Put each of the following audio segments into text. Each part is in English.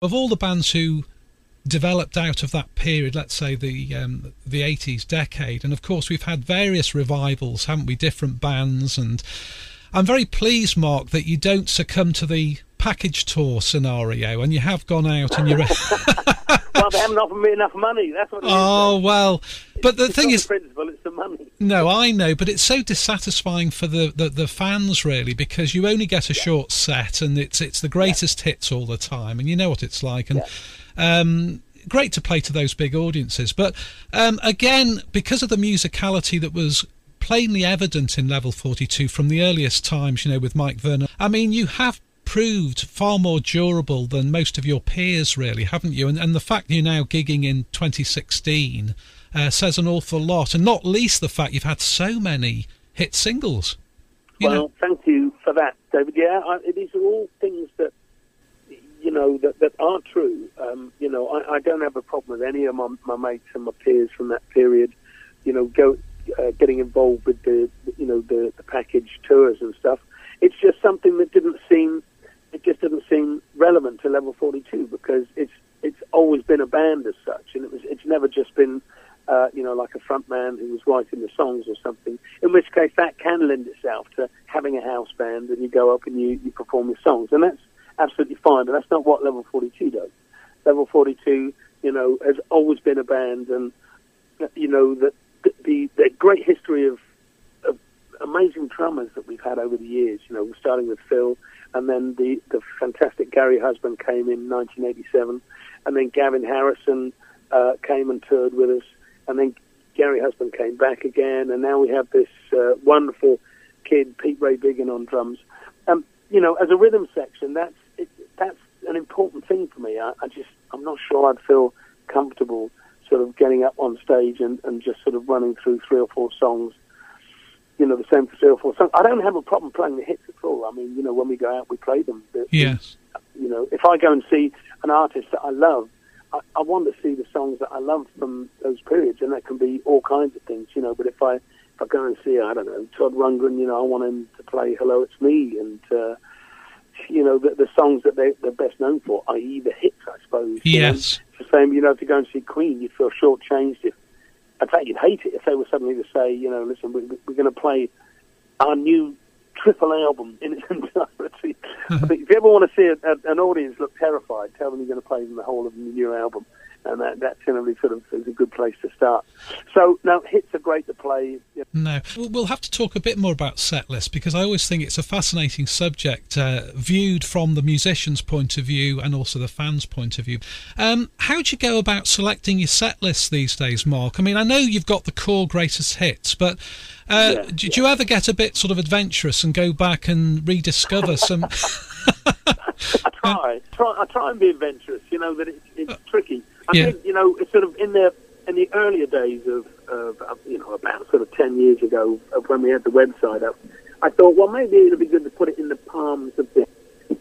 Of all the bands who developed out of that period, let's say the um, the 80s decade, and of course we've had various revivals, haven't we? Different bands, and I'm very pleased, Mark, that you don't succumb to the package tour scenario, and you have gone out and you're. well, they haven't offered me enough money. That's what. oh is, well, but the thing is, the principle. It's the money. No, I know, but it's so dissatisfying for the, the, the fans really because you only get a yeah. short set and it's it's the greatest yeah. hits all the time, and you know what it's like. And yeah. um, great to play to those big audiences, but um, again, because of the musicality that was plainly evident in level 42 from the earliest times, you know, with Mike Vernon. I mean, you have proved far more durable than most of your peers, really, haven't you? And, and the fact you're now gigging in 2016 uh, says an awful lot, and not least the fact you've had so many hit singles. You well, know. thank you for that, David. Yeah, I, these are all things that you know that, that are true. Um, you know, I, I, don't have a problem with any of my, my, mates and my peers from that period. You know, go uh, getting involved with the you know the, the package tours and stuff. It's just something that didn't seem it just doesn't seem relevant to level 42 because it's it's always been a band as such, and it was it's never just been uh, you know like a front man who was writing the songs or something. In which case, that can lend itself to having a house band and you go up and you you perform your songs, and that's absolutely fine. But that's not what level 42 does. Level 42, you know, has always been a band, and you know the, the, the great history of, of amazing drummers that we've had over the years. You know, starting with Phil and then the, the fantastic Gary Husband came in 1987, and then Gavin Harrison uh, came and toured with us, and then Gary Husband came back again, and now we have this uh, wonderful kid, Pete Ray Biggin, on drums. Um, you know, as a rhythm section, that's it, that's an important thing for me. I, I just I'm not sure I'd feel comfortable sort of getting up on stage and, and just sort of running through three or four songs you know, the same for three or four songs. I don't have a problem playing the hits at all. I mean, you know, when we go out, we play them. yes. You know, if I go and see an artist that I love, I, I want to see the songs that I love from those periods, and that can be all kinds of things, you know. But if I if I go and see, I don't know, Todd Rundgren, you know, I want him to play "Hello, It's Me," and uh, you know, the, the songs that they, they're best known for, i.e., the hits, I suppose. Yes. You know? It's the same, you know, to go and see Queen, you'd feel shortchanged if in fact, you'd hate it if they were suddenly to say, you know, listen, we're, we're going to play our new triple album in its entirety. I think if you ever want to see a, a, an audience look terrified, tell them you're going to play them the whole of the new album and that, that generally sort of is a good place to start. So now hits are great to play. No, we'll have to talk a bit more about set list because I always think it's a fascinating subject uh, viewed from the musician's point of view and also the fan's point of view. Um, how do you go about selecting your set list these days, Mark? I mean, I know you've got the core greatest hits, but uh, yeah, did yeah. you ever get a bit sort of adventurous and go back and rediscover some? I try, try, I try and be adventurous. You know that it's, it's tricky. I yeah. think you know it's sort of in the in the earlier days of, of, you know about sort of ten years ago of when we had the website up. I thought, well, maybe it'd be good to put it in the palms of the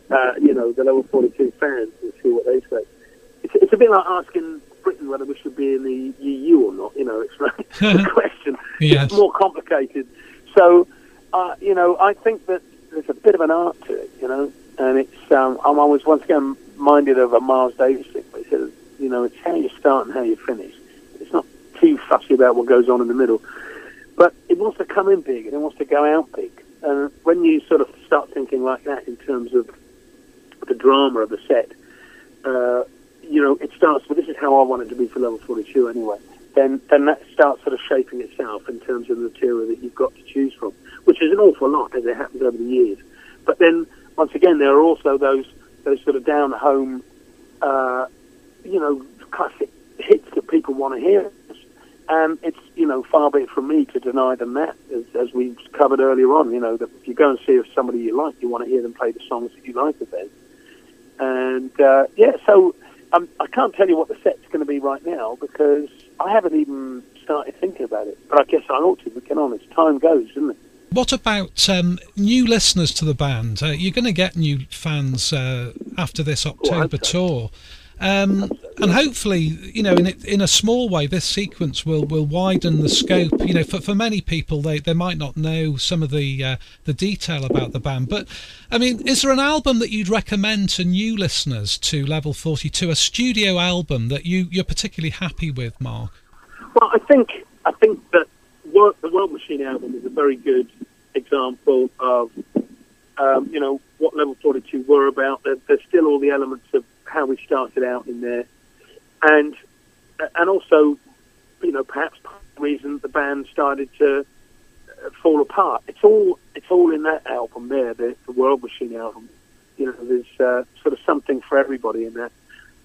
uh, you know the level forty two fans and see what they say. It's, it's a bit like asking Britain whether we should be in the EU or not. You know, it's a question. Yes. It's more complicated. So, uh, you know, I think that there's a bit of an art to it. You know, and it's um, I'm always once again minded of a Miles Davis thing. He says, you know, it's how you start and how you finish. It's not too fussy about what goes on in the middle, but it wants to come in big and it wants to go out big. And when you sort of start thinking like that in terms of the drama of the set, uh, you know, it starts. Well, this is how I want it to be for level forty-two anyway. Then, then that starts sort of shaping itself in terms of the material that you've got to choose from, which is an awful lot as it happens over the years. But then once again, there are also those those sort of down home, uh, you know, classic hits that people want to hear. And it's you know far be it from me to deny them that, as, as we covered earlier on. You know that if you go and see if somebody you like, you want to hear them play the songs that you like of them. And uh, yeah, so um, I can't tell you what the set's going to be right now because I haven't even started thinking about it. But I guess I ought to. Can on as time goes, isn't it? What about um, new listeners to the band? Uh, you're going to get new fans uh, after this October tour. Um, and hopefully, you know, in in a small way, this sequence will, will widen the scope. You know, for, for many people, they, they might not know some of the uh, the detail about the band. But I mean, is there an album that you'd recommend to new listeners to Level Forty Two? A studio album that you you're particularly happy with, Mark? Well, I think I think that the World Machine album is a very good example of um, you know what Level Forty Two were about. There, there's still all the elements of how we started out in there, and and also, you know, perhaps the reason the band started to uh, fall apart. It's all it's all in that album there, the, the World Machine album. You know, there's uh, sort of something for everybody in there,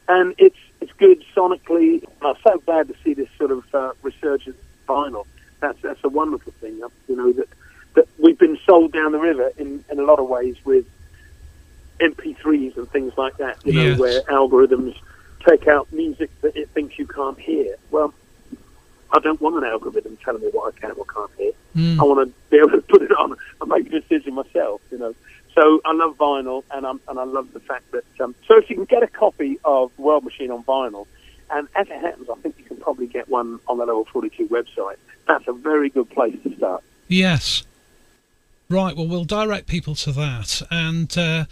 and it's it's good sonically. I'm so glad to see this sort of uh, resurgence vinyl. That's that's a wonderful thing. You know that that we've been sold down the river in in a lot of ways with MP3s and things like that, you know, yes. where algorithms take out music that it thinks you can't hear. Well, I don't want an algorithm telling me what I can or can't hear. Mm. I want to be able to put it on and make a decision myself, you know. So I love vinyl, and I'm, and I love the fact that um, so if you can get a copy of World Machine on vinyl, and as it happens, I think you can probably get one on the Level 42 website. That's a very good place to start. Yes. Right. Well, we'll direct people to that, and uh,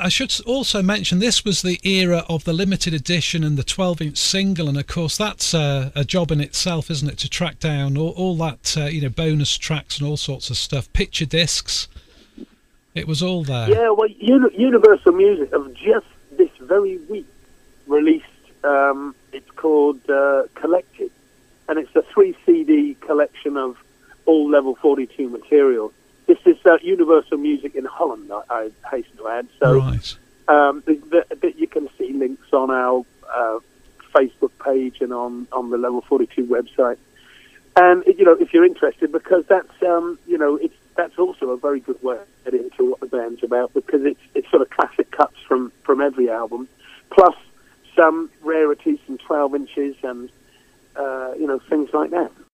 I should also mention this was the era of the limited edition and the 12 inch single, and of course that's uh, a job in itself, isn't it, to track down all, all that uh, you know bonus tracks and all sorts of stuff, picture discs. It was all there. Yeah, well, Universal Music have just this very week released. Um, it's called uh, Collected, and it's a three CD collection of all level 42 material uh, Universal Music in Holland, I, I hasten to add. So right. um, the, the, you can see links on our uh, Facebook page and on, on the Level 42 website. And, you know, if you're interested, because that's, um, you know, it's, that's also a very good way to get into what the band's about because it's, it's sort of classic cuts from, from every album, plus some rarities, some 12 inches and, uh, you know, things like that.